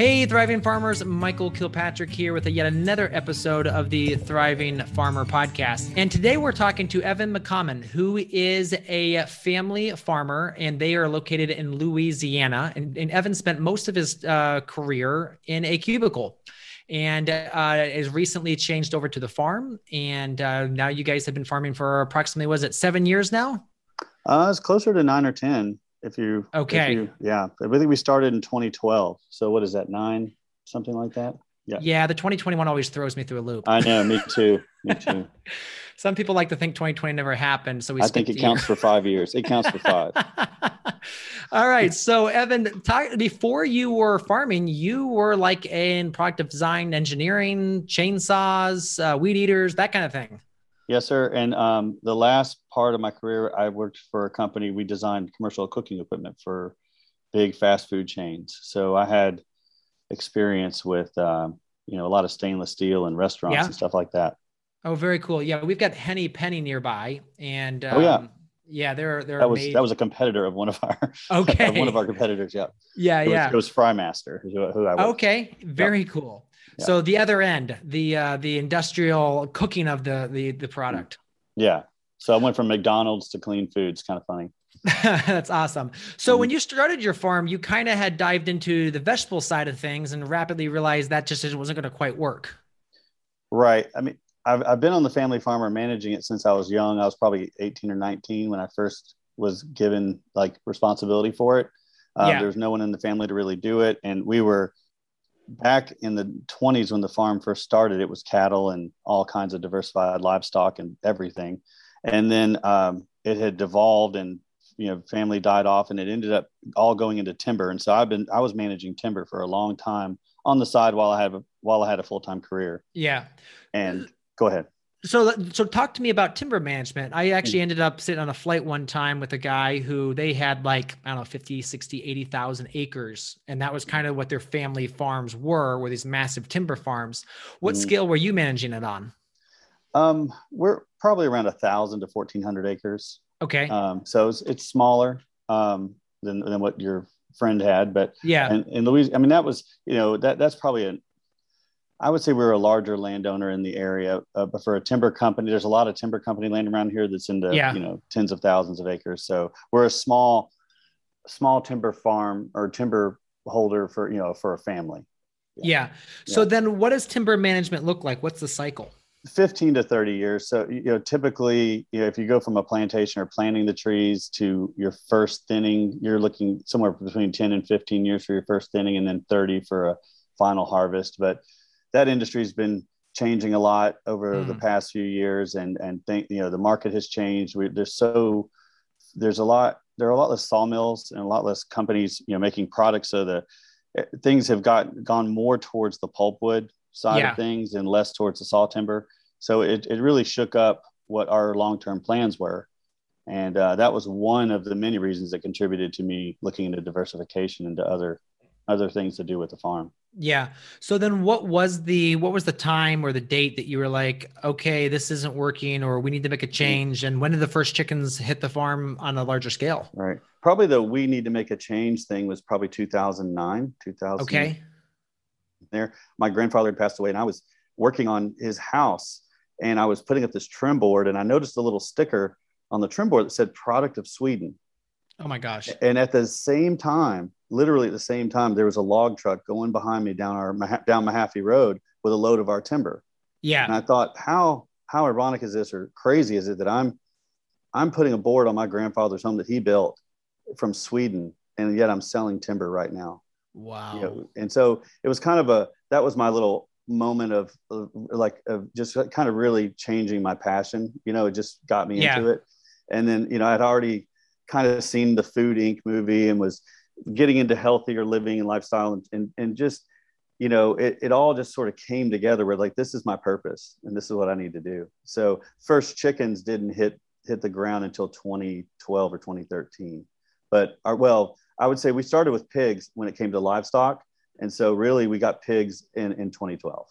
Hey, Thriving Farmers, Michael Kilpatrick here with a yet another episode of the Thriving Farmer podcast. And today we're talking to Evan McCommon, who is a family farmer, and they are located in Louisiana. And, and Evan spent most of his uh, career in a cubicle and uh, is recently changed over to the farm. And uh, now you guys have been farming for approximately, was it seven years now? Uh, it's closer to nine or 10 if you okay. if you, yeah. I think we started in 2012 so what is that nine something like that? Yeah. Yeah the 2021 always throws me through a loop. I know me too me too. Some people like to think 2020 never happened so we i think it counts for five years. It counts for five. All right so evan talk, before you were farming you were like in product design engineering chainsaws uh, weed eaters that kind of thing Yes, sir. And um, the last part of my career, I worked for a company. We designed commercial cooking equipment for big fast food chains. So I had experience with, um, you know, a lot of stainless steel and restaurants yeah. and stuff like that. Oh, very cool. Yeah, we've got Henny Penny nearby, and um, oh yeah, yeah, they're they're that was made... that was a competitor of one of our okay one of our competitors. Yeah, yeah, it yeah. Was, it was Frymaster, who, who I was. Okay, very yep. cool. So the other end, the uh, the industrial cooking of the the the product. Yeah. So I went from McDonald's to clean foods. Kind of funny. That's awesome. So mm-hmm. when you started your farm, you kind of had dived into the vegetable side of things and rapidly realized that just wasn't going to quite work. Right. I mean, I've, I've been on the family farm or managing it since I was young. I was probably 18 or 19 when I first was given like responsibility for it. Uh, yeah. There was no one in the family to really do it. And we were back in the 20s when the farm first started, it was cattle and all kinds of diversified livestock and everything. And then um, it had devolved and you know family died off and it ended up all going into timber. And so I've been I was managing timber for a long time on the side while I had a, while I had a full time career. Yeah. And go ahead. So so talk to me about timber management. I actually hmm. ended up sitting on a flight one time with a guy who they had like i don't know 50 60 80000 acres. And that was kind of what their family farms were were these massive timber farms. What mm-hmm. scale were you managing it on? Um we're probably around a thousand to 1400 acres. Okay. Um so it's, it's smaller um than, than what your friend had but yeah. and in louisiana i mean that was you know that that's probably an I would say we're a larger landowner in the area, uh, but for a timber company, there's a lot of timber company land around here that's into yeah. you know tens of thousands of acres. So we're a small, small timber farm or timber holder for you know for a family. Yeah. yeah. So yeah. then, what does timber management look like? What's the cycle? 15 to 30 years. So, you know, typically, you know, if you go from a plantation or planting the trees to your first thinning, you're looking somewhere between 10 and 15 years for your first thinning and then 30 for a final harvest. But that industry has been changing a lot over mm. the past few years and and think you know the market has changed we, there's so there's a lot there are a lot less sawmills and a lot less companies you know making products so the eh, things have got gone more towards the pulpwood side yeah. of things and less towards the saw timber so it, it really shook up what our long-term plans were and uh, that was one of the many reasons that contributed to me looking into diversification into other other things to do with the farm yeah. So then what was the what was the time or the date that you were like, okay, this isn't working or we need to make a mm. change? And when did the first chickens hit the farm on a larger scale? Right. Probably the we need to make a change thing was probably 2009, 2000. Okay. There. My grandfather had passed away and I was working on his house and I was putting up this trim board and I noticed a little sticker on the trim board that said product of Sweden. Oh my gosh. And at the same time, literally at the same time, there was a log truck going behind me down our down Mahaffey Road with a load of our timber. Yeah. And I thought, how how ironic is this or crazy is it that I'm I'm putting a board on my grandfather's home that he built from Sweden, and yet I'm selling timber right now. Wow. You know, and so it was kind of a that was my little moment of, of like of just kind of really changing my passion. You know, it just got me yeah. into it. And then you know I'd already kind of seen the Food Inc. movie and was getting into healthier living and lifestyle and, and, and just you know it, it all just sort of came together where like this is my purpose and this is what i need to do so first chickens didn't hit hit the ground until 2012 or 2013. But our, well, I would say we started with pigs when it came to livestock, and so really we got pigs in in 2012.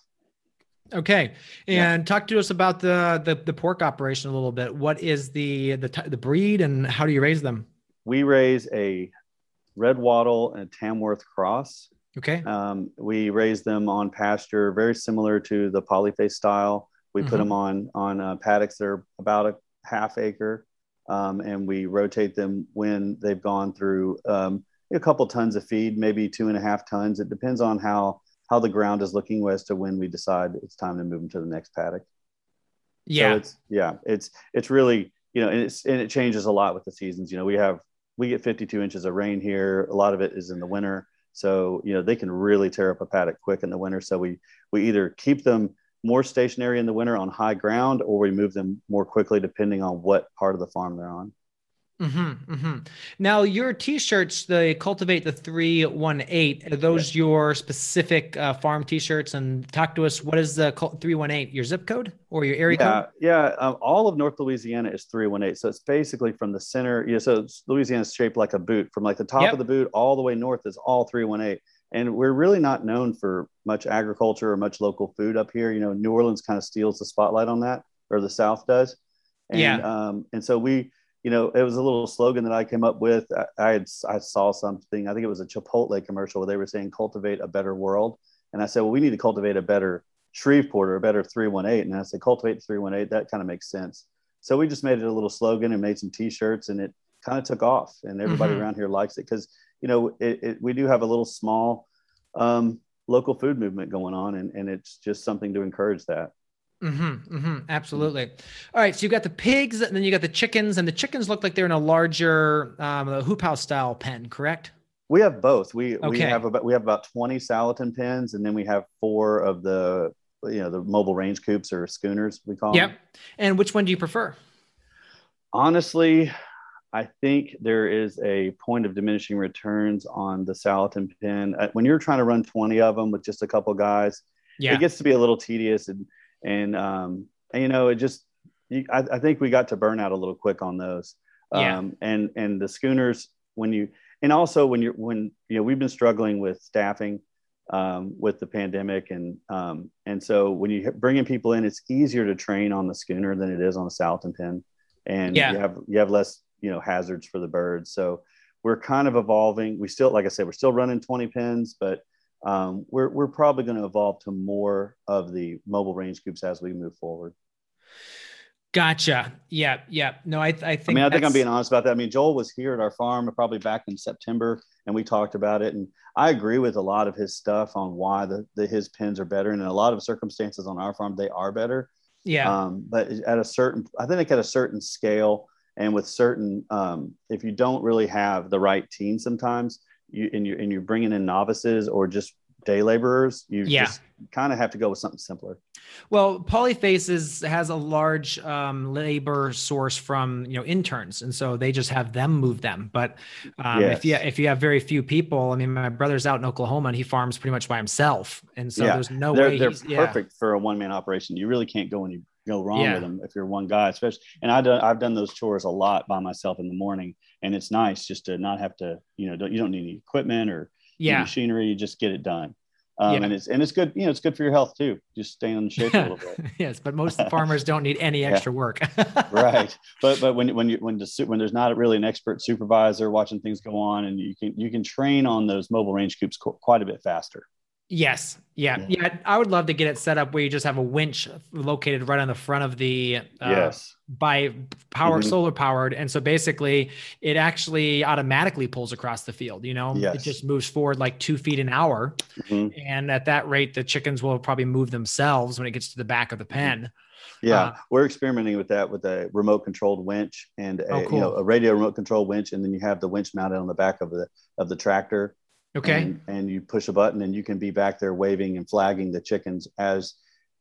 Okay, and yeah. talk to us about the, the, the pork operation a little bit. What is the the the breed, and how do you raise them? We raise a red wattle and Tamworth cross. Okay. Um, we raise them on pasture, very similar to the polyface style. We mm-hmm. put them on on uh, paddocks that are about a half acre, um, and we rotate them when they've gone through um, a couple tons of feed, maybe two and a half tons. It depends on how how the ground is looking as to when we decide it's time to move them to the next paddock. Yeah. So it's, yeah, it's, it's really, you know, and it's, and it changes a lot with the seasons. You know, we have, we get 52 inches of rain here. A lot of it is in the winter. So, you know, they can really tear up a paddock quick in the winter. So we, we either keep them more stationary in the winter on high ground or we move them more quickly depending on what part of the farm they're on. Mm-hmm, mm-hmm. Now, your T-shirts, they cultivate the three one eight. Are those yeah. your specific uh, farm T-shirts? And talk to us. What is the three one eight? Your zip code or your area yeah, code? Yeah, um, all of North Louisiana is three one eight. So it's basically from the center. Yeah, so Louisiana is shaped like a boot. From like the top yep. of the boot all the way north is all three one eight. And we're really not known for much agriculture or much local food up here. You know, New Orleans kind of steals the spotlight on that, or the South does. And, yeah. Um, and so we you know, it was a little slogan that I came up with. I, I, had I saw something. I think it was a Chipotle commercial where they were saying "cultivate a better world," and I said, "Well, we need to cultivate a better Shreveport or a better 318." And I said, "Cultivate 318." That kind of makes sense. So we just made it a little slogan and made some T-shirts, and it kind of took off. And everybody mm-hmm. around here likes it because you know it, it, we do have a little small um, local food movement going on, and, and it's just something to encourage that. Mm-hmm, mm-hmm, absolutely. All right. So you got the pigs, and then you got the chickens, and the chickens look like they're in a larger um, hoop house style pen, correct? We have both. We okay. we have about we have about twenty Salatin pens, and then we have four of the you know the mobile range coops or schooners we call them. yep. them. And which one do you prefer? Honestly, I think there is a point of diminishing returns on the Salatin pen uh, when you're trying to run twenty of them with just a couple guys. Yeah. It gets to be a little tedious and and um, and, you know, it just you, I, I, think we got to burn out a little quick on those. Yeah. Um, and and the schooners when you and also when you're when you know we've been struggling with staffing um, with the pandemic and um, and so when you bring in people in, it's easier to train on the schooner than it is on the Salatin pen, and yeah. you have you have less you know hazards for the birds. So we're kind of evolving. We still, like I said, we're still running 20 pins, but um, we're, we're probably going to evolve to more of the mobile range coops as we move forward. Gotcha. Yeah. Yeah. No, I, I think, I mean, I think I'm being honest about that. I mean, Joel was here at our farm probably back in September and we talked about it. And I agree with a lot of his stuff on why the, the his pins are better. And in a lot of circumstances on our farm, they are better. Yeah. Um, but at a certain, I think at a certain scale and with certain, um, if you don't really have the right team sometimes, you and you're and you're bringing in novices or just day laborers, you yeah. just kind of have to go with something simpler. Well, Polyfaces has a large um, labor source from you know interns, and so they just have them move them. But um, yes. if you if you have very few people, I mean, my brother's out in Oklahoma and he farms pretty much by himself, and so yeah. there's no they're, way they're perfect yeah. for a one man operation. You really can't go any go wrong with them if you're one guy, especially. And I done I've done those chores a lot by myself in the morning, and it's nice just to not have to you know don't, you don't need any equipment or yeah. machinery. You just get it done. Um, yeah. and it's and it's good, you know, it's good for your health too. Just stay on the shape a little bit. yes, but most farmers don't need any extra work. right, but but when when you when the when there's not really an expert supervisor watching things go on, and you can you can train on those mobile range coops quite a bit faster. Yes. Yeah. Yeah. I would love to get it set up where you just have a winch located right on the front of the uh, yes by power mm-hmm. solar powered. And so basically it actually automatically pulls across the field, you know, yes. it just moves forward like two feet an hour. Mm-hmm. And at that rate, the chickens will probably move themselves when it gets to the back of the pen. Yeah, uh, we're experimenting with that with a remote controlled winch and a, oh, cool. you know a radio remote control winch, and then you have the winch mounted on the back of the of the tractor, Okay. And, and, you push a button and you can be back there waving and flagging the chickens as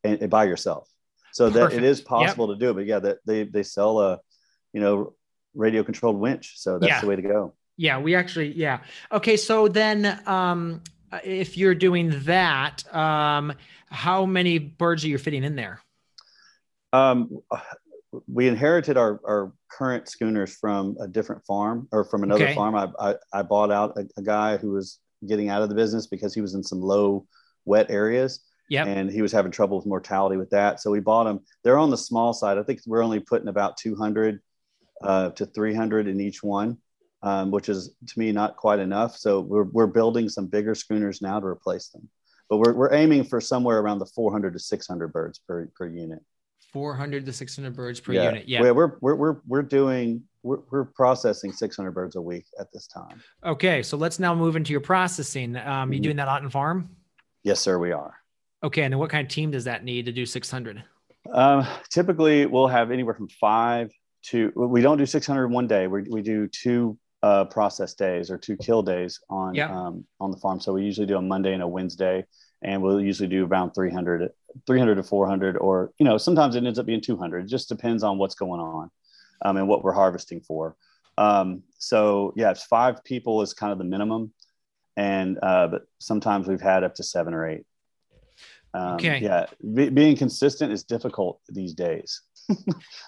and, and by yourself. So Perfect. that it is possible yep. to do it. But yeah, that they they sell a you know radio controlled winch. So that's yeah. the way to go. Yeah, we actually yeah. Okay, so then um if you're doing that, um how many birds are you fitting in there? Um we inherited our, our current schooners from a different farm or from another Okay. farm. I, I, I bought out a, a guy who was getting out of the business because he was in some low wet areas Yep. and he was having trouble with mortality with that. So we bought them. They're on the small side. I think we're only putting about 200 uh, to 300 in each one, um, which is to me not quite enough. So we're, we're building some bigger schooners now to replace them. But we're, we're aiming for somewhere around the 400 to 600 birds per, per unit. 400 to 600 birds per unit. Yeah. We're, we're, we're, we're, doing, we're, we're processing 600 birds a week at this time. Okay. So let's now move into your processing. Um, you Mhm. doing that out in farm? Yes, sir, we are. Okay. And then what kind of team does that need to do 600? Um, typically, we'll have anywhere from five to. We don't do 600 in one day. We, we do two uh, process days or two kill days on Yeah. um, on the farm. So we usually do a Monday and a Wednesday, and we'll usually do around 300, 300 to 400, or you know sometimes it ends up being 200. It just depends on what's going on um, and what we're harvesting for. Um, so yeah, it's five people is kind of the minimum, and uh, but sometimes we've had up to seven or eight. Um, Okay. Yeah, be, being consistent is difficult these days.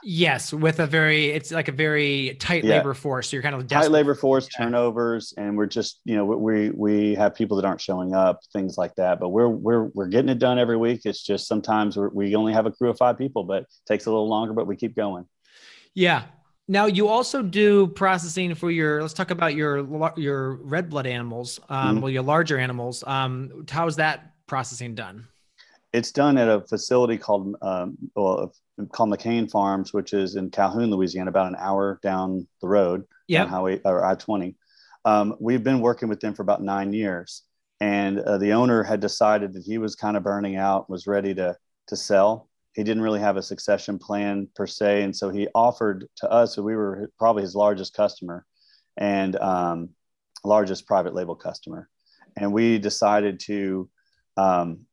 Yes. With a very, it's like a very tight Yeah. labor force. So you're kind of Tight labor force, Yeah. turnovers, and we're just you know we we have people that aren't showing up, things like that. But we're we're we're getting it done every week. It's just sometimes we're, we only have a crew of five people, but it takes a little longer. But we keep going. Yeah. Now you also do processing for your. Let's talk about your your red blood animals. Um, Mhm. well, your larger animals. Um, how's that processing done? It's done at a facility called um, well, called McCain Farms, which is in Calhoun, Louisiana, about an hour down the road. Yeah. on Highway or I twenty. Um, we've been working with them for about nine years, and uh, the owner had decided that he was kind of burning out, was ready to to sell. He didn't really have a succession plan per se, and so he offered to us. So we were probably his largest customer, and um, largest private label customer, and we decided to um,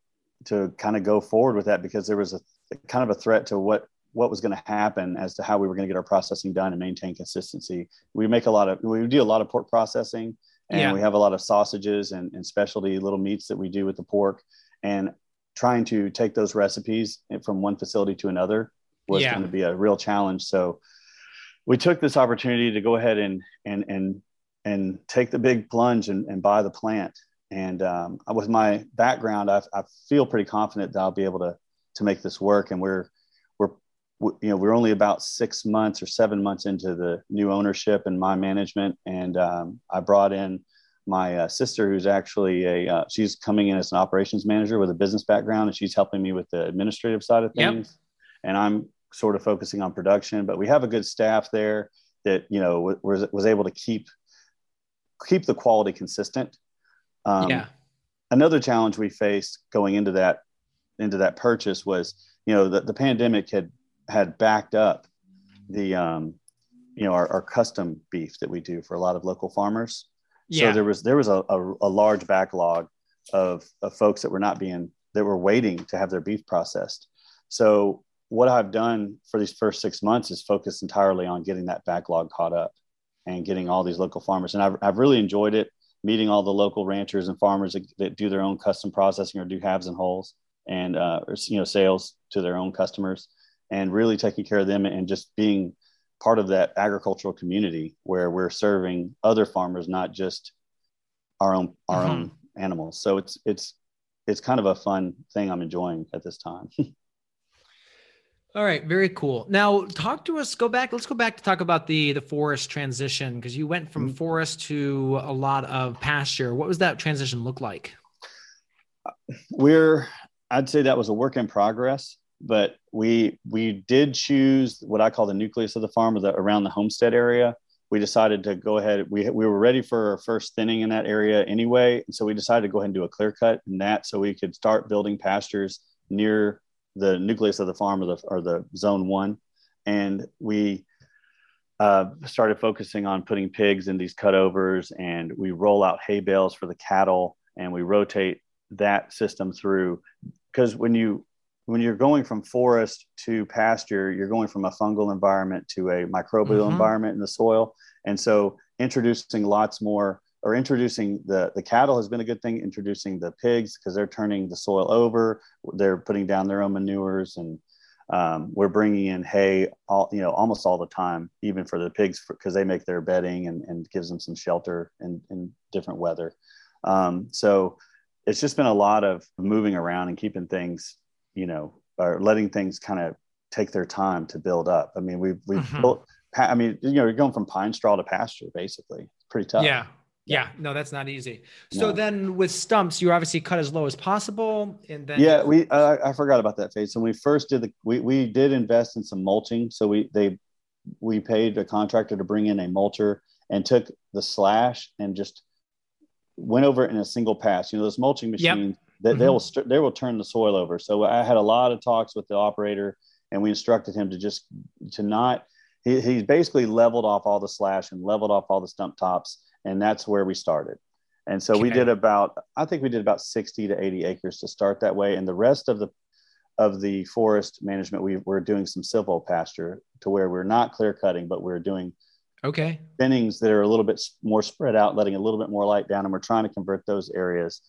to kind of go forward with that because there was a kind of a threat to what what was going to happen as to how we were going to get our processing done and maintain consistency. We make a lot of, we do a lot of pork processing and Yeah. we have a lot of sausages and, and specialty little meats that we do with the pork and trying to take those recipes from one facility to another was Yeah. going to be a real challenge. So we took this opportunity to go ahead and, and, and, and take the big plunge and, and buy the plant. And um, with my background, I, I feel pretty confident that I'll be able to, to make this work. And we're, we're, you know, we're only about six months or seven months into the new ownership and my management. And um, I brought in my uh, sister, who's actually a, uh, she's coming in as an operations manager with a business background, and she's helping me with the administrative side of Yep. things. And I'm sort of focusing on production, but we have a good staff there that, you know, was, was able to keep, keep the quality consistent. Um, yeah. another challenge we faced going into that into that purchase was you know the, the pandemic had had backed up the um you know our, our custom beef that we do for a lot of local farmers Yeah. so there was there was a, a, a large backlog of, of folks that were not being that were waiting to have their beef processed so what i've done for these first six months is focus entirely on getting that backlog caught up and getting all these local farmers and i've, I've really enjoyed it meeting all the local ranchers and farmers that, that do their own custom processing or do halves and wholes and uh, or, you know sales to their own customers and really taking care of them and just being part of that agricultural community where we're serving other farmers not just our own our Mhm. own animals so it's it's it's kind of a fun thing i'm enjoying at this time All right, very cool. Now, talk to us. Go back. Let's go back to talk about the the forest transition because you went from Mhm. forest to a lot of pasture. What was that transition look like? we're i'd say that was a work in progress but we we did choose what i call the nucleus of the farm or the around the homestead area we decided to go ahead we, we were ready for our first thinning in that area anyway and so we decided to go ahead and do a clear cut in that so we could start building pastures near the nucleus of the farm or the, or the zone one. And we uh, started focusing on putting pigs in these cutovers and we roll out hay bales for the cattle and we rotate that system through. Because when you when you're going from forest to pasture you're going from a fungal environment to a microbial Mhm. environment in the soil. And so introducing lots more or introducing the the cattle has been a good thing introducing the pigs because they're turning the soil over they're putting down their own manures and Um, we're bringing in hay all you know almost all the time, even for the pigs because they make their bedding and, and gives them some shelter in, in different weather. Um, so it's just been a lot of moving around and keeping things, you know, or letting things kind of take their time to build up. I mean, we've we've mm-hmm. built. I mean, you know, you're going from pine straw to pasture, basically. It's pretty tough. Yeah. Yeah, no, that's not easy. So no. then with stumps, you obviously cut as low as possible, and then yeah, we uh, I forgot about that phase. So when we first did the we we did invest in some mulching. So we they we paid a contractor to bring in a mulcher and took the slash and just went over it in a single pass. You know, those mulching machines yep. that mm-hmm. they will st- they will turn the soil over. So I had a lot of talks with the operator, and we instructed him to just to not. He, he basically leveled off all the slash and leveled off all the stump tops and that's where we started. And so okay. we did about, I think we did about 60 to 80 acres to start that way. And the rest of the of the forest management, we were doing some silvopasture to where we're not clear cutting, but we're doing okay thinnings that are a little bit more spread out, letting a little bit more light down. And we're trying to convert those areas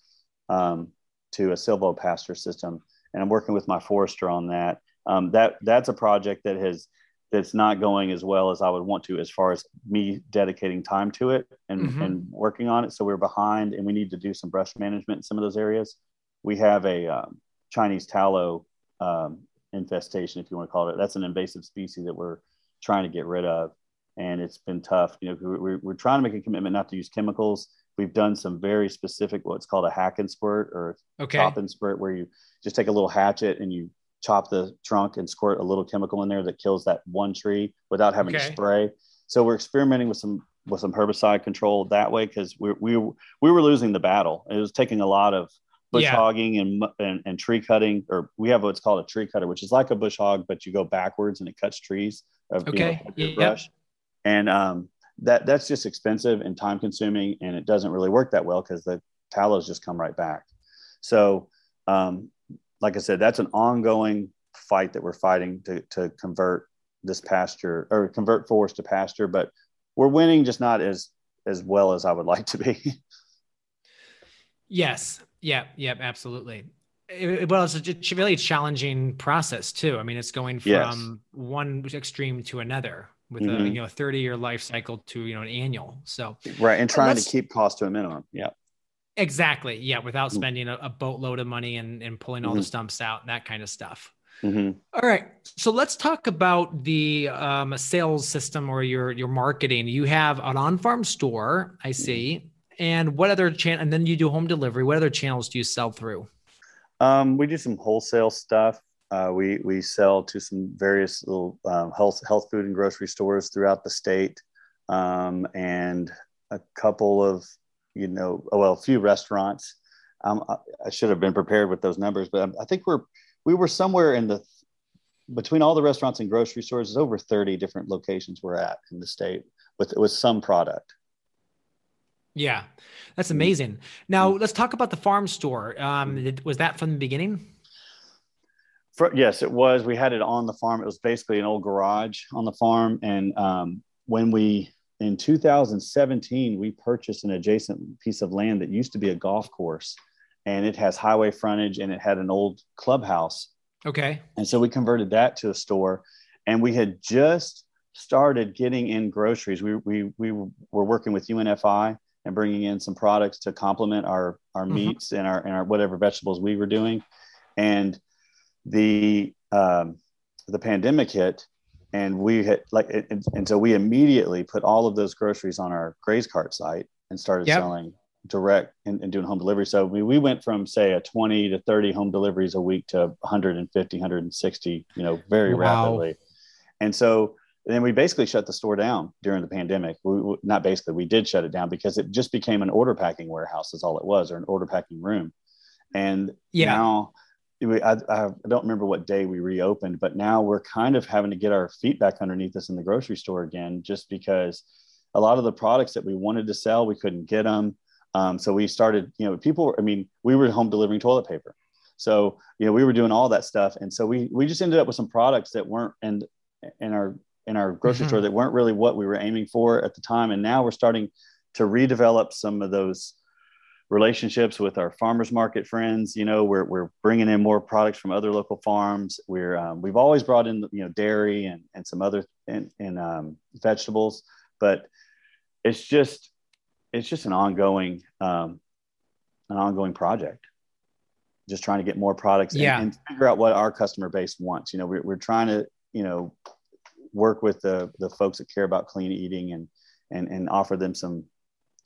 um, to a silvopasture system. And I'm working with my forester on that. Um, that that's a project that has that's not going as well as I would want to as far as me dedicating time to it and, mm-hmm. and working on it. So we're behind and we need to do some brush management in some of those areas. We have a um, Chinese tallow um, infestation, if you want to call it. That's an invasive species that we're trying to get rid of. And it's been tough. You know, we're, we're trying to make a commitment not to use chemicals. We've done some very specific, what's called a hack and squirt or okay. chop and squirt, where you just take a little hatchet and you chop the trunk and squirt a little chemical in there that kills that one tree without having okay. to spray. So we're experimenting with some with some herbicide control that way because we we we were losing the battle. It was taking a lot of bush yeah. hogging and, and, and tree cutting, or we have what's called a tree cutter, which is like a bush hog, but you go backwards and it cuts trees. Of, okay. You know, brush. And um, that that's just expensive and time consuming, and it doesn't really work that well because the tallows just come right back. So um, like I said, that's an ongoing fight that we're fighting to, to convert this pasture or convert forest to pasture, but we're winning just not as as well as I would like to be. yes. Yeah. Yeah. Absolutely. It, well, it's a really challenging process too. I mean, it's going from yes. one extreme to another with mm-hmm. a you know 30 year life cycle to you know an annual. So right, and trying to keep cost to a minimum. Yeah. Exactly. Yeah. Without mm. spending a, a boatload of money and, and pulling all mm-hmm. the stumps out and that kind of stuff. Mm-hmm. All right. So let's talk about the um, sales system or your, your marketing. You have an on-farm store, I mm-hmm. see. And what other channel, and then you do home delivery. What other channels do you sell through? Um, we do some wholesale stuff. Uh, we, we sell to some various little uh, health, health food and grocery stores throughout the state. Um, and a couple of you know, well, a few restaurants. Um, I, I, should have been prepared with those numbers, but I think we're we were somewhere in the between all the restaurants and grocery stores. Over 30 different locations we're at in the state with with some product. Yeah, that's amazing. Now let's talk about the farm store. Um, was that from the beginning? For, yes, it was. We had it on the farm. It was basically an old garage on the farm, and um, when we in 2017, we purchased an adjacent piece of land that used to be a golf course and it has highway frontage and it had an old clubhouse. Okay. And so we converted that to a store and we had just started getting in groceries. We, we, we were working with UNFI and bringing in some products to complement our, our mm-hmm. meats and our, and our whatever vegetables we were doing. And the, um, the pandemic hit and we had like and, and, so we immediately put all of those groceries on our GrazeCart site and started yep. selling direct and, and, doing home delivery so we, we went from say a 20 to 30 home deliveries a week to 150 160 you know very wow. rapidly and so then we basically shut the store down during the pandemic we, not basically we did shut it down because it just became an order packing warehouse is all it was or an order packing room and yeah. now I, I, don't remember what day we reopened, but now we're kind of having to get our feet back underneath us in the grocery store again, just because a lot of the products that we wanted to sell, we couldn't get them. Um, so we started, you know, people, I mean, we were home delivering toilet paper. So, you know, we were doing all that stuff. And so we, we just ended up with some products that weren't in, in our, in our grocery mm-hmm. store that weren't really what we were aiming for at the time. And now we're starting to redevelop some of those relationships with our farmers market friends. You know, we're, we're bringing in more products from other local farms. We're, um, we've always brought in, you know, dairy and, and some other and, and um, vegetables, but it's just, it's just an ongoing, um, an ongoing project. Just trying to get more products yeah. and, and figure out what our customer base wants. You know, we're, we're trying to, you know, work with the, the folks that care about clean eating and, and, and offer them some,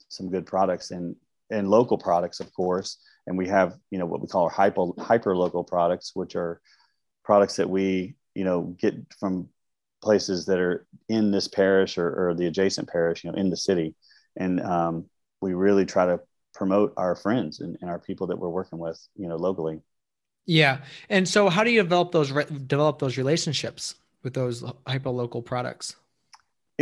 some good products. And and local products, of course. And we have, you know, what we call our hyper hyper local products, which are products that we, you know, get from places that are in this parish or, or the adjacent parish, you know, in the city. And um, we really try to promote our friends and, and, our people that we're working with, you know, locally. Yeah. And so how do you develop those, develop those relationships with those hyper local products?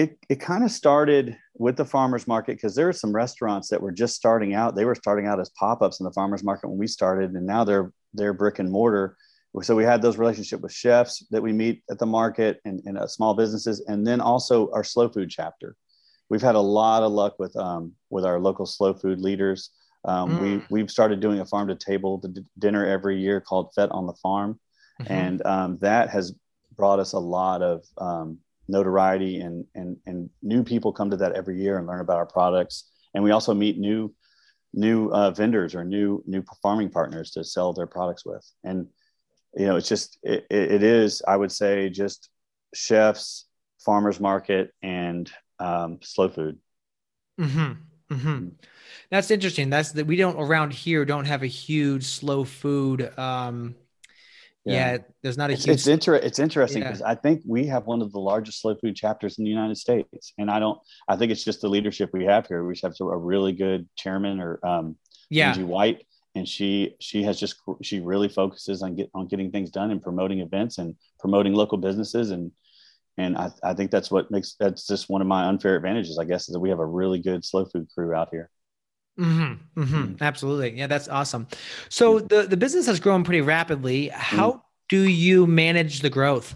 It, it kind of started with the farmers market because there were some restaurants that were just starting out. They were starting out as pop-ups in the farmers market when we started, and now they're they're brick and mortar. So we had those relationship with chefs that we meet at the market and, and uh, small businesses, and then also our slow food chapter. We've had a lot of luck with um, with our local slow food leaders. Um, mm. We we've started doing a farm to table dinner every year called Fet on the Farm, mm-hmm. and um, that has brought us a lot of um, notoriety and and and new people come to that every year and learn about our products and we also meet new new uh, vendors or new new farming partners to sell their products with and you know it's just it, it is i would say just chefs farmers market and um, slow food mm-hmm. Mm-hmm. that's interesting that's that we don't around here don't have a huge slow food um, yeah, yeah there's not a it's, huge. It's, inter- it's interesting because yeah. I think we have one of the largest slow food chapters in the United States, and I don't. I think it's just the leadership we have here. We have a really good chairman, or um, yeah, Angie White, and she she has just she really focuses on get on getting things done and promoting events and promoting local businesses and and I, I think that's what makes that's just one of my unfair advantages i guess is that we have a really good slow food crew out here Mm-hmm, mm-hmm, mm-hmm. Absolutely. Yeah, that's awesome. So the, the business has grown pretty rapidly. How mm-hmm. do you manage the growth?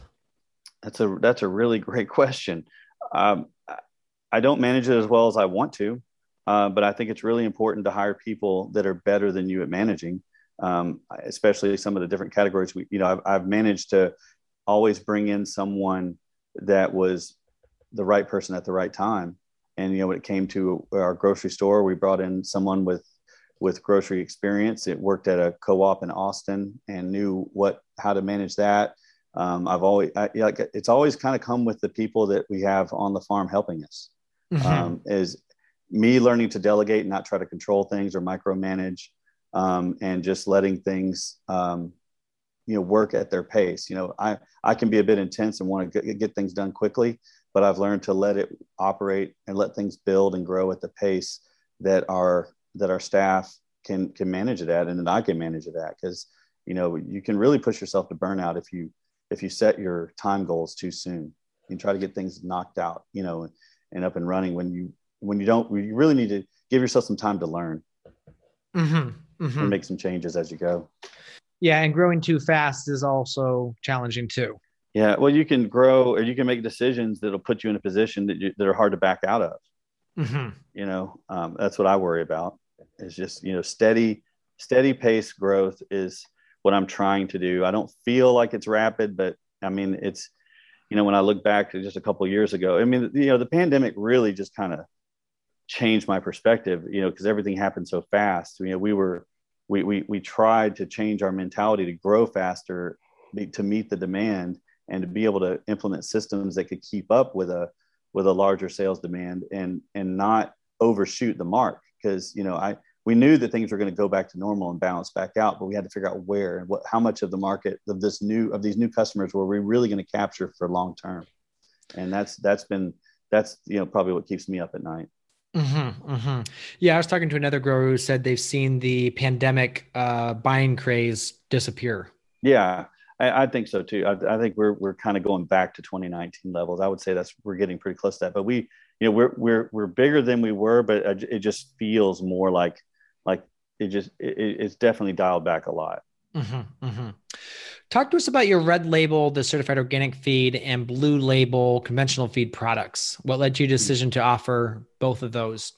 That's a that's a really great question. Um, I don't manage it as well as I want to, uh, but I think it's really important to hire people that are better than you at managing, um, especially some of the different categories. We, you know, I've, I've managed to always bring in someone that was the right person at the right time and you know, when it came to our grocery store, we brought in someone with with grocery experience. It worked at a co-op in Austin and knew what how to manage that. Um, I've always I, like it's always kind of come with the people that we have on the farm helping us. Mm-hmm. Um, is me learning to delegate and not try to control things or micromanage, um, and just letting things um, you know work at their pace. You know, I I can be a bit intense and want to get, get things done quickly, but I've learned to let it operate and let things build and grow at the pace that our that our staff can can manage it at and that I can manage it at. Because you know you can really push yourself to burnout if you if you set your time goals too soon. And try to get things knocked out you know and up and running when you when you don't you really need to give yourself some time to learn. Mm-hmm, mm-hmm. and make some changes as you go yeah and growing too fast is also challenging too yeah, well, you can grow or you can make decisions that'll put you in a position that you, that are hard to back out of. Mm-hmm. You know, um, that's what I worry about. Is just you know steady, steady pace growth is what I'm trying to do. I don't feel like it's rapid, but I mean it's you know when I look back to just a couple years ago, I mean you know the pandemic really just kind of changed my perspective. You know because everything happened so fast. You know we were we we we tried to change our mentality to grow faster to meet the demand and to be able to implement systems that could keep up with a with a larger sales demand and and not overshoot the mark. Because you know I we knew that things were going to go back to normal and balance back out but we had to figure out where and what how much of the market of this new of these new customers were we really going to capture for long term. And that's that's been that's you know probably what keeps me up at night Mm-hmm, mm-hmm. Yeah, I was talking to another grower who said they've seen the pandemic uh, buying craze disappear. Yeah, I, I think so too. I, I, think we're we're kind of going back to 2019 levels. I would say that's we're getting pretty close to that. But we, you know, we're we're we're bigger than we were, but it just feels more like like it just it, it's definitely dialed back a lot. Mm-hmm, mm-hmm. Talk to us about your red label, the certified organic feed, and blue label conventional feed products. What led to your decision to offer both of those?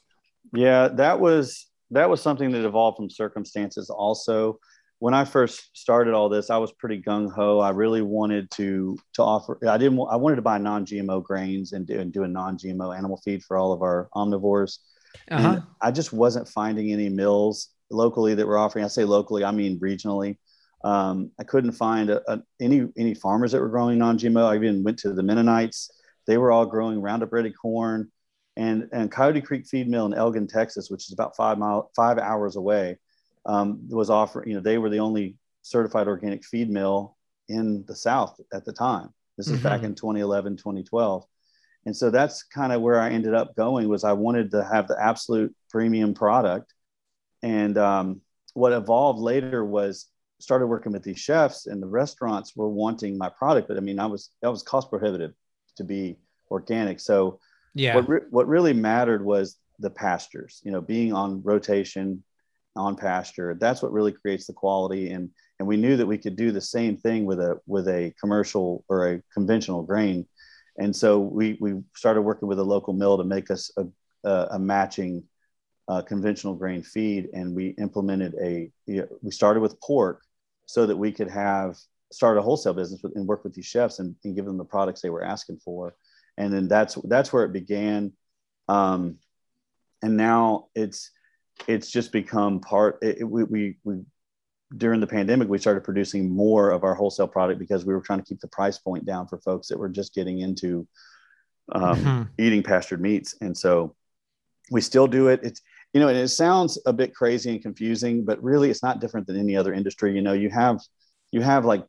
Yeah, that was that was something that evolved from circumstances also when I first started all this, I was pretty gung ho. I really wanted to to offer. I didn't. I wanted to buy non GMO grains and do, and do a non GMO animal feed for all of our omnivores. Uh-huh. And I just wasn't finding any mills locally that were offering. I say locally, I mean regionally. Um, I couldn't find a, a, any any farmers that were growing non GMO. I even went to the Mennonites. They were all growing Roundup Ready corn, and and Coyote Creek Feed Mill in Elgin, Texas, which is about five mile five hours away um, was offering, you know, they were the only certified organic feed mill in the South at the time. This is mm-hmm. back in 2011, 2012. And so that's kind of where I ended up going was I wanted to have the absolute premium product. And um, what evolved later was started working with these chefs and the restaurants were wanting my product. But I mean, I was, that was cost prohibitive to be organic. So yeah, what, re- what really mattered was the pastures, you know, being on rotation, on pasture. That's what really creates the quality. And and we knew that we could do the same thing with a with a commercial or a conventional grain. And so we we started working with a local mill to make us a, a, a matching uh, conventional grain feed, and we implemented a. You know, we started with pork so that we could have start a wholesale business with, and work with these chefs and, and give them the products they were asking for. And then that's that's where it began. Um, and now it's it's just become part. It, we, we, we during the pandemic, we started producing more of our wholesale product because we were trying to keep the price point down for folks that were just getting into um, mm-hmm. eating pastured meats. And so we still do it. It's, you know, and it sounds a bit crazy and confusing, but really it's not different than any other industry. You know, you have, you have like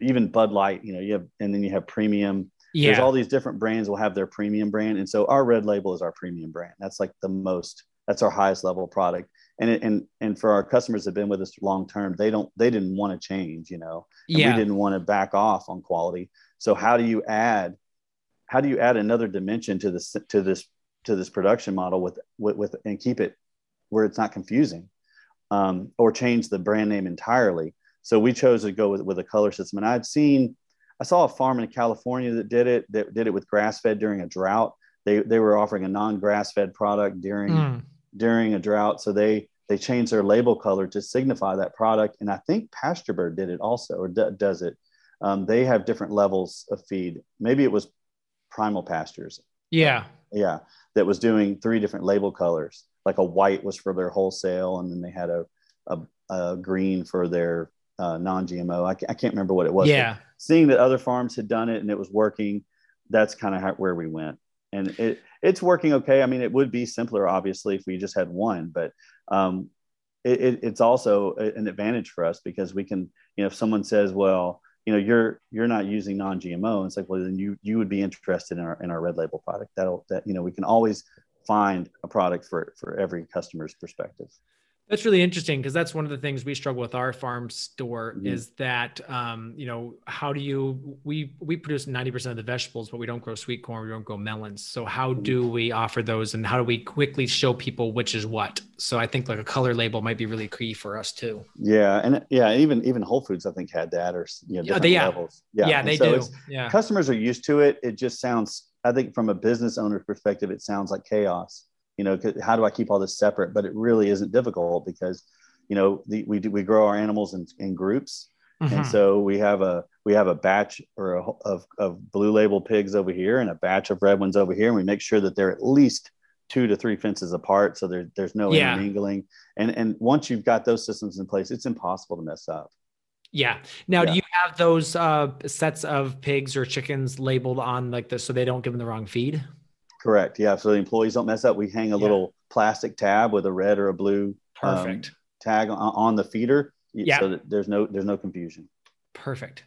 even Bud Light, you know, you have, and then you have premium. Yeah. There's all these different brands will have their premium brand. And so our red label is our premium brand. That's like the most that's our highest level product and it, and and for our customers that have been with us long term they don't they didn't want to change you know and yeah. we didn't want to back off on quality so how do you add how do you add another dimension to this to this to this production model with with, with and keep it where it's not confusing um, or change the brand name entirely so we chose to go with, with a color system and i'd seen i saw a farm in california that did it that did it with grass fed during a drought they, they were offering a non grass fed product during mm during a drought. So they they changed their label color to signify that product. And I think Pasturebird did it also, or d- does it. Um, they have different levels of feed. Maybe it was Primal Pastures. Yeah. Yeah. That was doing three different label colors. Like a white was for their wholesale, and then they had a, a, a green for their uh, non GMO. I, I, can't remember what it was. Yeah. seeing that other farms had done it and it was working, that's kind of where we went and it it's working okay. I mean, it would be simpler, obviously, if we just had one, but um, it, it, it's also an advantage for us because we can, you know, if someone says, well, you know, you're you're not using non-GMO, it's like, well, then you you would be interested in our in our red label product. That'll that you know, we can always find a product for for every customer's perspective. That's really interesting because that's one of the things we struggle with our farm store mm-hmm. is that um, you know how do you we we produce 90% of the vegetables but we don't grow sweet corn we don't grow melons. So how mm-hmm. do we offer those and how do we quickly show people which is what? So I think like a color label might be really key for us too. Yeah and yeah even even Whole Foods I think had that or you know different they, yeah. levels. Yeah yeah they so do. yeah. customers are used to it. It just sounds I think from a business owner's perspective it sounds like chaos you know how do i keep all this separate but it really isn't difficult because you know the, we do we grow our animals in, in groups mm-hmm. and so we have a we have a batch or a, of, of blue label pigs over here and a batch of red ones over here and we make sure that they're at least two to three fences apart so there, there's no yeah. intermingling and and once you've got those systems in place it's impossible to mess up yeah. Now, yeah. do you have those uh, sets of pigs or chickens labeled on like this so they don't give them the wrong feed? Correct. Yeah. So the employees don't mess up. We hang a yeah. little plastic tab with a red or a blue um, perfect um, tag on, on, the feeder. Yeah. So that there's no there's no confusion. Perfect.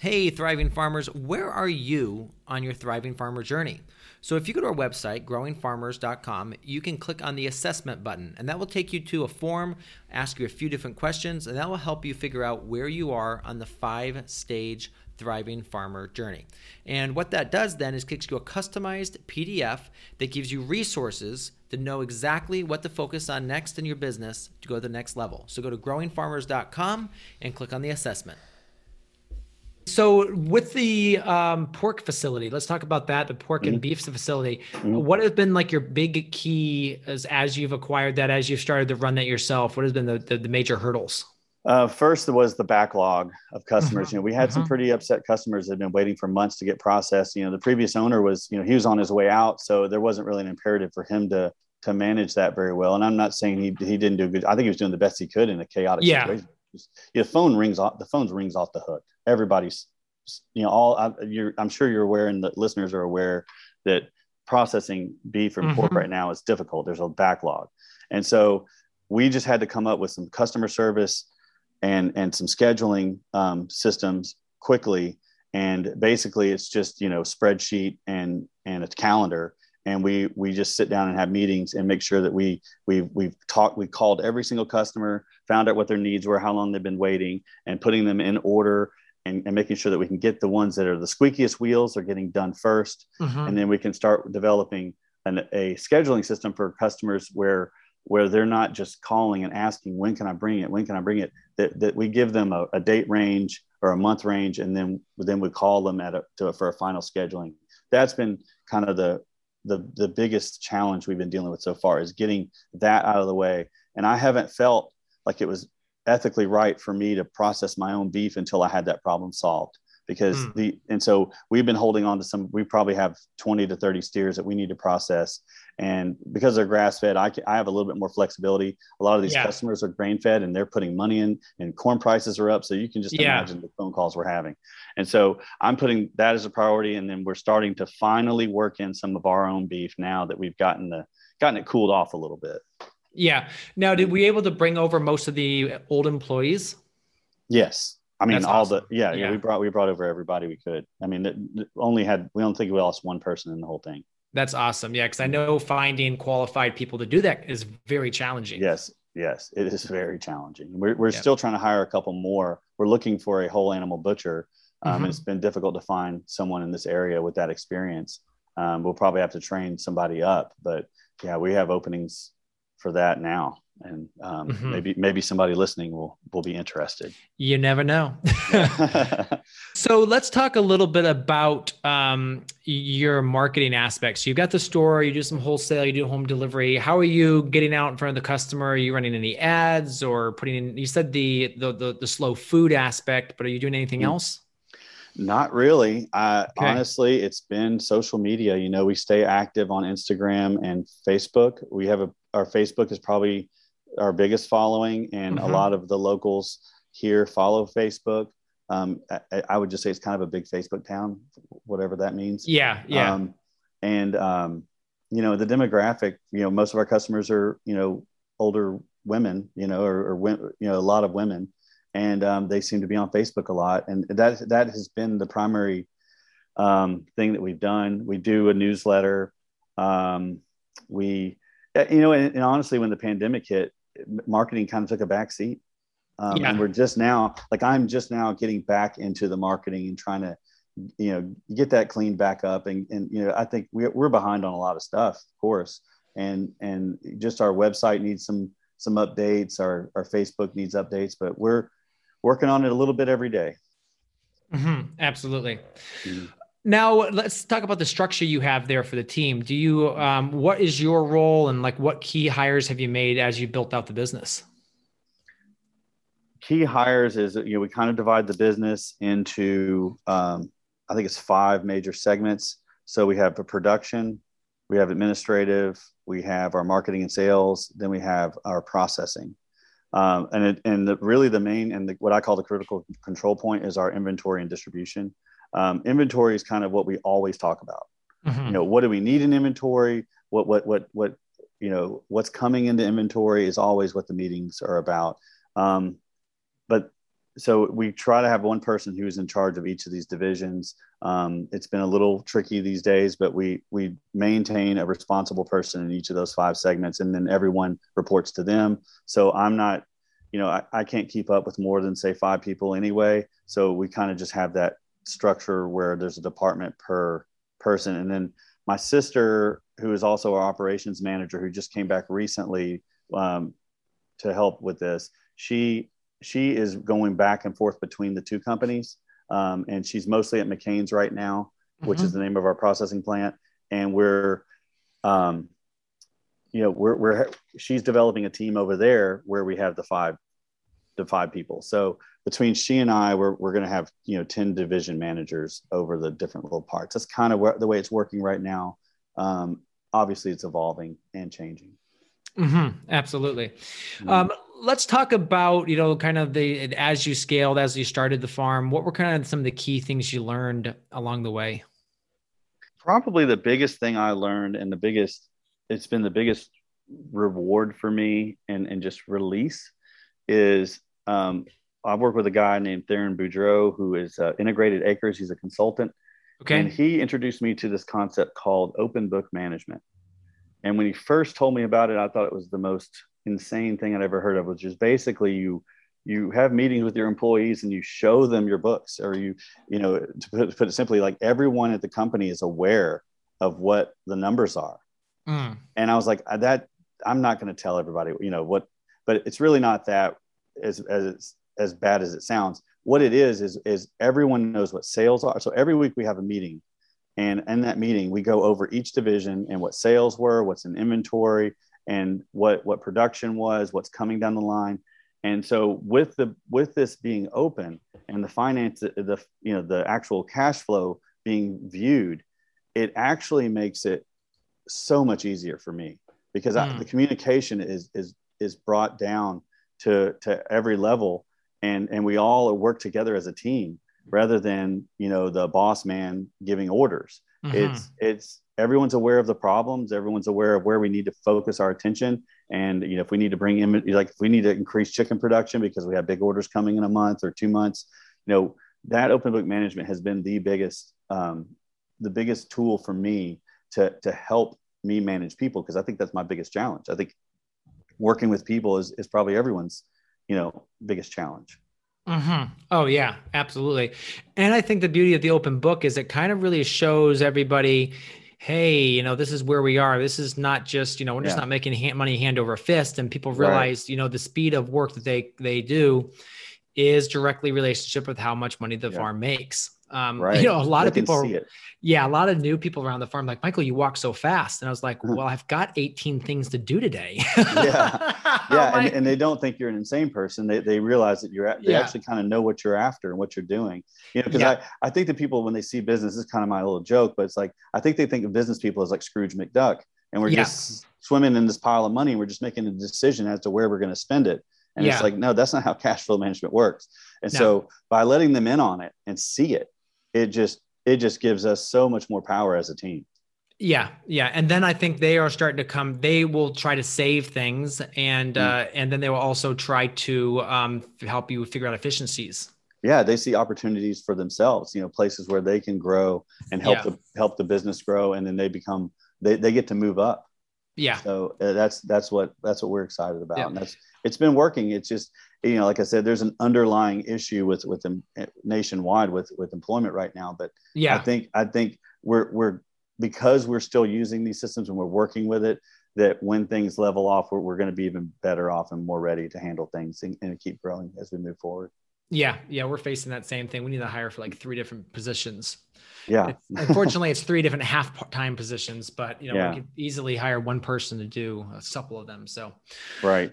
Hey, thriving farmers, where are you on your thriving farmer journey? So, if you go to our website, growingfarmers.com, you can click on the assessment button, and that will take you to a form, ask you a few different questions, and that will help you figure out where you are on the five stage thriving farmer journey. And what that does then is kicks you a customized PDF that gives you resources to know exactly what to focus on next in your business to go to the next level. So go to growingfarmers.com and click on the assessment. So, with the um, pork facility, let's talk about that. The pork mm-hmm. and beef facility. Mm-hmm. What has been like your big key as as you've acquired that, as you've started to run that yourself? What has been the, the, the major hurdles? Uh, first was the backlog of customers. Mm-hmm. You know, we had some mm-hmm. pretty upset customers that had been waiting for months to get processed. You know, the previous owner was, you know, he was on his way out, so there wasn't really an imperative for him to to manage that very well. And I'm not saying he he didn't do good. I think he was doing the best he could in a chaotic yeah. situation. The phone rings off. The phone's rings off the hook. Everybody's, you know, all. I, am sure you're aware, and the listeners are aware that processing beef and mm-hmm. pork right now is difficult. There's a backlog, and so we just had to come up with some customer service and and some scheduling um, systems quickly. And basically, it's just you know spreadsheet and and a calendar and we we just sit down and have meetings and make sure that we we we've talked we called every single customer found out what their needs were how long they've been waiting and putting them in order and, and making sure that we can get the ones that are the squeakiest wheels are getting done 1st mm-hmm. and then we can start developing an, a scheduling system for customers where where they're not just calling and asking when can i bring it when can i bring it that, that we give them a, a date range or a month range and then then we call them at a, to, for a final scheduling that's been kind of the the the biggest challenge we've been dealing with so far is getting that out of the way. And I haven't felt like it was ethically right for me to process my own beef until I had that problem solved because mm. the and so we've been holding on to some we probably have 20 to 30 steers that we need to process and because they're grass fed I, I have a little bit more flexibility a lot of these yeah. customers are grain fed and they're putting money in and corn prices are up so you can just yeah. imagine the phone calls we're having and so i'm putting that as a priority and then we're starting to finally work in some of our own beef now that we've gotten the gotten it cooled off a little bit yeah now did we able to bring over most of the old employees yes I mean, That's all awesome. the yeah, yeah, yeah, we brought we brought over everybody we could. I mean, only had we don't think we lost one person in the whole thing. That's awesome. Yeah, because I know finding qualified people to do that is very challenging. Yes, yes, it is very challenging. We're we're yeah. still trying to hire a couple more. We're looking for a whole animal butcher, um, mm-hmm. and it's been difficult to find someone in this area with that experience. Um, we'll probably have to train somebody up, but yeah, we have openings for that now and um, mm-hmm. maybe maybe somebody listening will will be interested. You never know. so let's talk a little bit about um, your marketing aspects. You've got the store, you do some wholesale, you do home delivery. How are you getting out in front of the customer? Are you running any ads or putting in? You said the the the, the slow food aspect, but are you doing anything mm-hmm. else? Not really. Uh, okay. Honestly, it's been social media. You know, we stay active on Instagram and Facebook. We have a our Facebook is probably our biggest following, and mm-hmm. a lot of the locals here follow Facebook. Um, I, I, would just say it's kind of a big Facebook town, whatever that means. Yeah, yeah. Um, and um, you know, the demographic. You know, most of our customers are you know older women. You know, or, or you know a lot of women, and um, they seem to be on Facebook a lot, and that that has been the primary um, thing that we've done. We do a newsletter. Um, we, you know, and, and honestly, when the pandemic hit, marketing kind of took a back seat. Um, yeah. And we're just now, like I'm just now getting back into the marketing and trying to, you know, get that cleaned back up. And, and you know, I think we're, we're behind on a lot of stuff, of course. And, and just our website needs some, some updates. Our, our Facebook needs updates, but we're working on it a little bit every day. Mm-hmm. Absolutely. Mm-hmm. Now let's talk about the structure you have there for the team. Do you um, what is your role and like what key hires have you made as you built out the business? Key hires is you know we kind of divide the business into um, I think it's five major segments. So we have the production, we have administrative, we have our marketing and sales, then we have our processing. Um, and it, and the, really the main and the, what I call the critical control point is our inventory and distribution um, inventory is kind of what we always talk about. Mm-hmm. You know, what do we need in inventory? What what what what you know what's coming into inventory is always what the meetings are about. Um, but so we try to have one person who's in charge of each of these divisions. Um, it's been a little tricky these days, but we we maintain a responsible person in each of those five segments, and then everyone reports to them. So I'm not, you know, I, I can't keep up with more than say five people anyway. So we kind of just have that structure where there's a department per person. And then my sister, who is also our operations manager, who just came back recently um, to help with this, she she is going back and forth between the two companies. um, and she's mostly at McCain's right now, mm-hmm. which is mm-hmm. the name of our processing plant. And we're, um, you know, we're, we're she's developing a team over there where we have the five, the five people. So between she and I, we're we're going to have you know ten division managers over the different little parts. That's kind of where, the way it's working right now. Um, obviously, it's evolving and changing. Mm-hmm, absolutely. Mm-hmm. Um, let's talk about you know kind of the as you scaled as you started the farm what were kind of some of the key things you learned along the way probably the biggest thing i learned and the biggest it's been the biggest reward for me and, and just release is um, i work with a guy named theron boudreau who is uh, integrated acres. He's a consultant. Okay. And he introduced me to this concept called open book management. And when he first told me about it i thought it was the most insane thing I'd ever heard of, which is basically you you have meetings with your employees and you show them your books or you you know to put, to put it simply like everyone at the company is aware of what the numbers are. Mm. and i was like that i'm not going to tell everybody you know what but it's really not that as as as bad as it sounds what it is is is everyone knows what sales are so every week we have a meeting and in that meeting we go over each division and what sales were what's in inventory and what what production was, what's coming down the line. And so with the with this being open and the finance the you know the actual cash flow being viewed, it actually makes it so much easier for me because mm. I, hmm. the communication is is is brought down to to every level. And and we all work together as a team rather than you know the boss man giving orders. Mm-hmm. it's it's everyone's aware of the problems. Everyone's aware of where we need to focus our attention. And you know if we need to bring in like if we need to increase chicken production because we have big orders coming in a month or two months you know that open book management has been the biggest um, the biggest tool for me to to help me manage people because i think that's my biggest challenge. I think working with people is, is probably everyone's you know biggest challenge Mm-hmm. Oh yeah, absolutely. And I think the beauty of the open book is it kind of really shows everybody, hey, you know, this is where we are. This is not just, you know, we're just not making hand, money hand over fist. And people realize, right. you know, the speed of work that they they do is directly relationship with how much money the yeah. farm makes. Um, right. You know, a lot they of people, yeah, a lot of new people around the farm, like Michael, you walk so fast, and I was like, well, I've got 18 things to do today. yeah, yeah, and, and, they don't think you're an insane person. They, they realize that you're they yeah. actually kind of know what you're after and what you're doing. You know, because yeah. I I think that people when they see business, this is kind of my little joke, but it's like I think they think of business people as like Scrooge McDuck, and we're yeah. just swimming in this pile of money. And we're just making a decision as to where we're going to spend it. And it's like, no, that's not how cash flow management works. And no. so by letting them in on it and see it, it just it just gives us so much more power as a team. Yeah, yeah, and then I think they are starting to come. They will try to save things, and mm. uh, and then they will also try to um, help you figure out efficiencies. Yeah, they see opportunities for themselves. You know, places where they can grow and help yeah. the help the business grow, and then they become they they get to move up. Yeah. So uh, that's that's what that's what we're excited about, yeah. and that's it's been working. It's just you know, like I said, there's an underlying issue with with them nationwide with with employment right now. But yeah, I think I think we're we're because we're still using these systems and we're working with it. That when things level off, we're, we're going to be even better off and more ready to handle things and, and keep growing as we move forward. Yeah, yeah, we're facing that same thing. We need to hire for like three different positions. Yeah. Unfortunately, it's three different half-time positions, but you know yeah. we could easily hire one person to do a couple of them. So, right.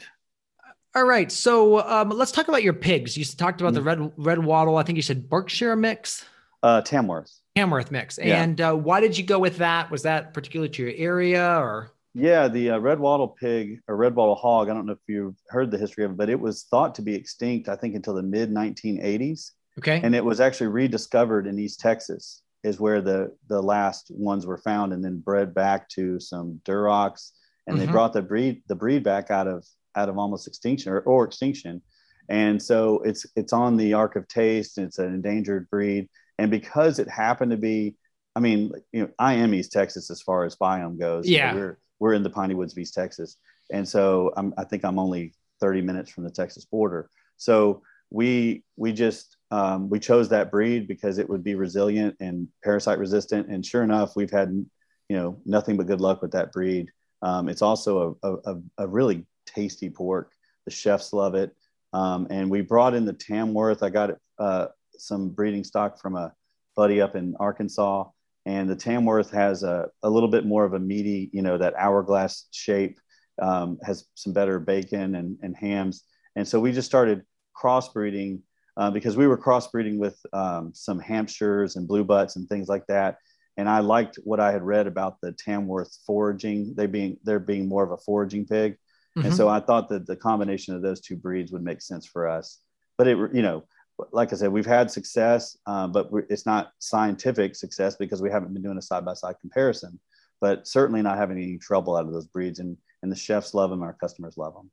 All right, so um, let's talk about your pigs. You talked about the mm. red red wattle. I think you said Berkshire mix. Uh, Tamworth. Tamworth mix. Yeah. And uh, why did you go with that? Was that particular to your area or? Yeah, the uh, red wattle pig or red wattle hog. I don't know if you've heard the history of it, but it was thought to be extinct. I think until the mid 1980s. Okay. And it was actually rediscovered in East Texas, is where the the last ones were found, and then bred back to some Durocs. And mm-hmm. they brought the breed the breed back out of out of almost extinction or, or extinction. And so it's it's on the Ark of Taste and it's an endangered breed. And because it happened to be, I mean, you know, I am East Texas as far as biome goes. Yeah. we're we're in the Piney Woods of East Texas. And so I'm, I think I'm only 30 minutes from the Texas border. So we we just um, we chose that breed because it would be resilient and parasite resistant. And sure enough, we've had you know nothing but good luck with that breed. Um, it's also a, a, a really tasty pork. The chefs love it. Um, and we brought in the Tamworth. I got. Uh, some breeding stock from a buddy up in Arkansas, and the Tamworth has a, a little bit more of a meaty, you know, that hourglass shape, um, has some better bacon and, and hams. And so we just started crossbreeding uh, because we were crossbreeding with um, some Hampshires and blue butts and things like that. And I liked what I had read about the Tamworth foraging, they being there being more of a foraging pig. Mm-hmm. And so I thought that the combination of those two breeds would make sense for us. But it, you know, like I said, we've had success, um, but it's not scientific success because we haven't been doing a side by side comparison. But certainly not having any trouble out of those breeds, and and the chefs love them, our customers love them.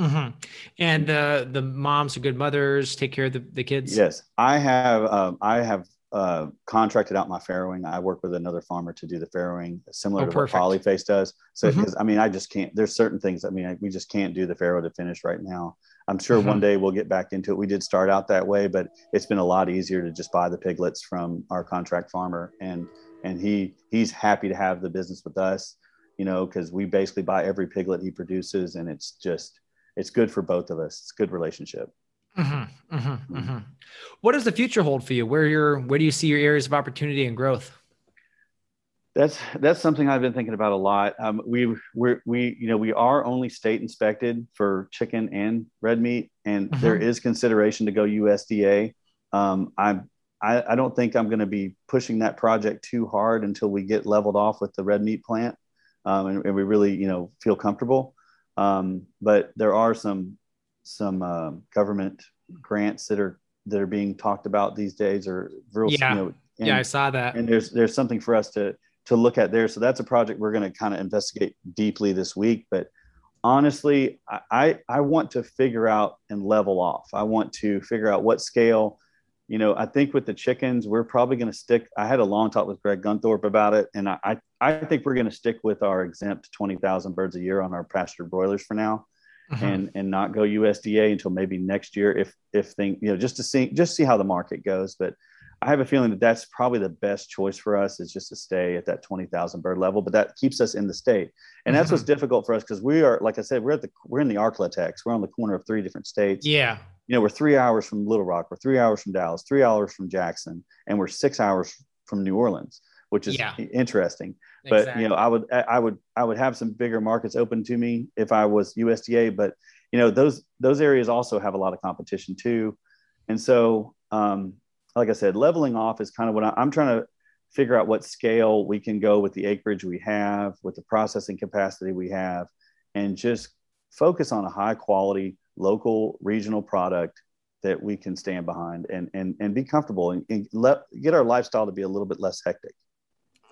Mm-hmm. And uh, the moms are good mothers, take care of the, the kids. Yes, I have. Um, I have uh, contracted out my farrowing. I work with another farmer to do the farrowing, similar oh, to perfect. what Polyface does. So, because mm-hmm. I mean, I just can't. There's certain things. I mean, I, we just can't do the farrow to finish right now. I'm sure mm-hmm. one day we'll get back into it. We did start out that way, but it's been a lot easier to just buy the piglets from our contract farmer, and and he he's happy to have the business with us, you know, because we basically buy every piglet he produces, and it's just it's good for both of us. It's a good relationship. Mm-hmm, mm-hmm, mm-hmm. mm-hmm. What does the future hold for you? Where your where do you see your areas of opportunity and growth? That's that's something I've been thinking about a lot. Um, we we we you know we are only state inspected for chicken and red meat, and mm-hmm. there is consideration to go USDA. Um, I'm I, I don't think I'm going to be pushing that project too hard until we get leveled off with the red meat plant, um, and, and, we really you know feel comfortable. Um, but there are some some uh, government grants that are that are being talked about these days, or real, yeah, you know, and, yeah, I saw that. And there's there's something for us to to look at there. So that's a project we're going to kind of investigate deeply this week. But honestly, I I want to figure out and level off. I want to figure out what scale. You know, I think with the chickens, we're probably going to stick. I had a long talk with Greg Gunthorpe about it, and I I think we're going to stick with our exempt twenty thousand birds a year on our pasture broilers for now mm-hmm. and and not go USDA until maybe next year if if thing you know just to see just see how the market goes. But I have a feeling that that's probably the best choice for us is just to stay at that 20,000 bird level, but that keeps us in the state. And that's mm-hmm. what's difficult for us because we are, like I said, we're at the, we're in the Arklatex. We're on the corner of three different states. Yeah. You know, we're three hours from Little Rock, we're three hours from Dallas, three hours from Jackson, and we're six hours from New Orleans, which is yeah. interesting but exactly. you know i would i would i would have some bigger markets open to me if i was usda but you know those those areas also have a lot of competition too and so um, like i said leveling off is kind of what I, i'm trying to figure out what scale we can go with the acreage we have with the processing capacity we have and just focus on a high quality local regional product that we can stand behind and and, and be comfortable and, and let get our lifestyle to be a little bit less hectic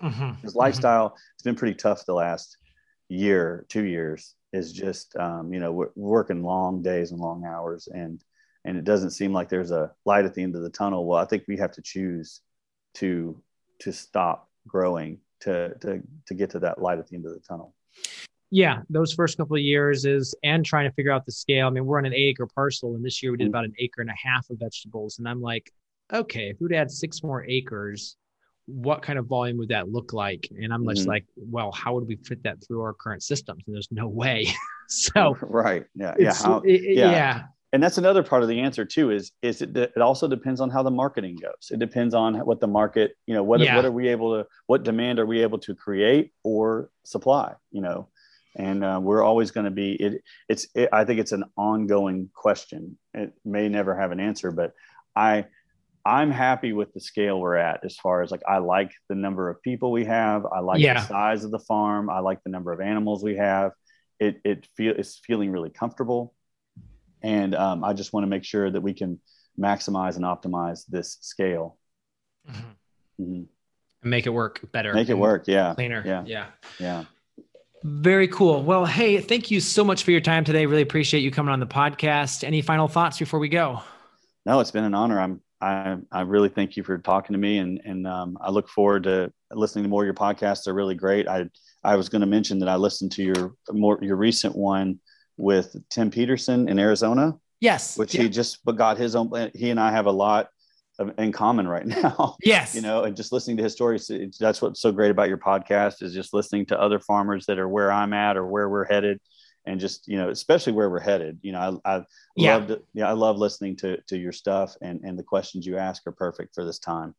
Mm-hmm. His lifestyle mm-hmm. has been pretty tough the last year, two years. Is just um, you know we're working long days and long hours, and and it doesn't seem like there's a light at the end of the tunnel. Well, I think we have to choose to to stop growing to to to get to that light at the end of the tunnel. Yeah, those first couple of years is and trying to figure out the scale. I mean, we're on an eight acre parcel, and this year we did mm-hmm. about an acre and a half of vegetables, and I'm like, okay, if we'd add six more acres, what kind of volume would that look like? And I'm just mm-hmm. like, well, how would we fit that through our current systems? And there's no way. so right, yeah, yeah, how, yeah, yeah. And that's another part of the answer too. Is is it? It also depends on how the marketing goes. It depends on what the market, you know, what yeah. what are we able to, what demand are we able to create or supply, you know, and uh, we're always going to be it. It's it, I think it's an ongoing question. It may never have an answer, but I I'm happy with the scale we're at as far as like I like the number of people we have. I like yeah. the size of the farm. I like the number of animals we have. It it feel it's feeling really comfortable, and um, I just want to make sure that we can maximize and optimize this scale. Mm-hmm. Mm-hmm. Make it work better. Make it work. Yeah. Cleaner. Yeah. Yeah. Yeah. Very cool. Well, hey, thank you so much for your time today. Really appreciate you coming on the podcast. Any final thoughts before we go? No, it's been an honor. I'm I, I really thank you for talking to me and, and um, I look forward to listening to more of your podcasts. They're really great. I, I was going to mention that I listened to your more, your recent one with Tim Peterson in Arizona. Yes. Which yeah. he just but got his own, he and I have a lot of, in common right now. Yes. you know, and just listening to his stories, that's what's so great about your podcast is just listening to other farmers that are where I'm at or where we're headed and just you know especially where we're headed you know i, I Yeah. love yeah i love listening to to your stuff and and the questions you ask are perfect for this time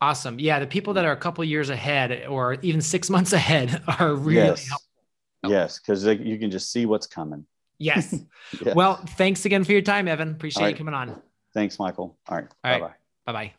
Awesome. Yeah. The people that are a couple years ahead or even six months ahead are really yes helpful. yes because you can just see what's coming Yes. Yeah. Well, thanks again for your time, Evan. Appreciate All you coming on. thanks michael all right All right. bye-bye Bye bye.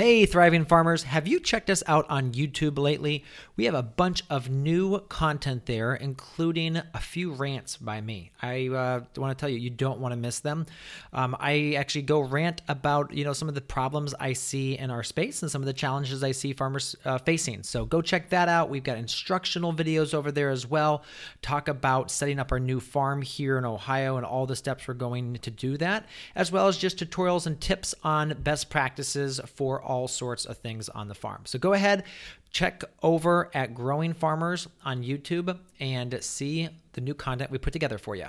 Hey, thriving farmers, have you checked us out on YouTube lately? We have a bunch of new content there, including a few rants by me. I uh, want to tell you, you don't want to miss them. Um, I actually go rant about you know some of the problems I see in our space and some of the challenges I see farmers uh, facing. So go check that out. We've got instructional videos over there as well. Talk about setting up our new farm here in Ohio and all the steps we're going to do that, as well as just tutorials and tips on best practices for all sorts of things on the farm. So go ahead, check over at Growing Farmers on YouTube and see the new content we put together for you.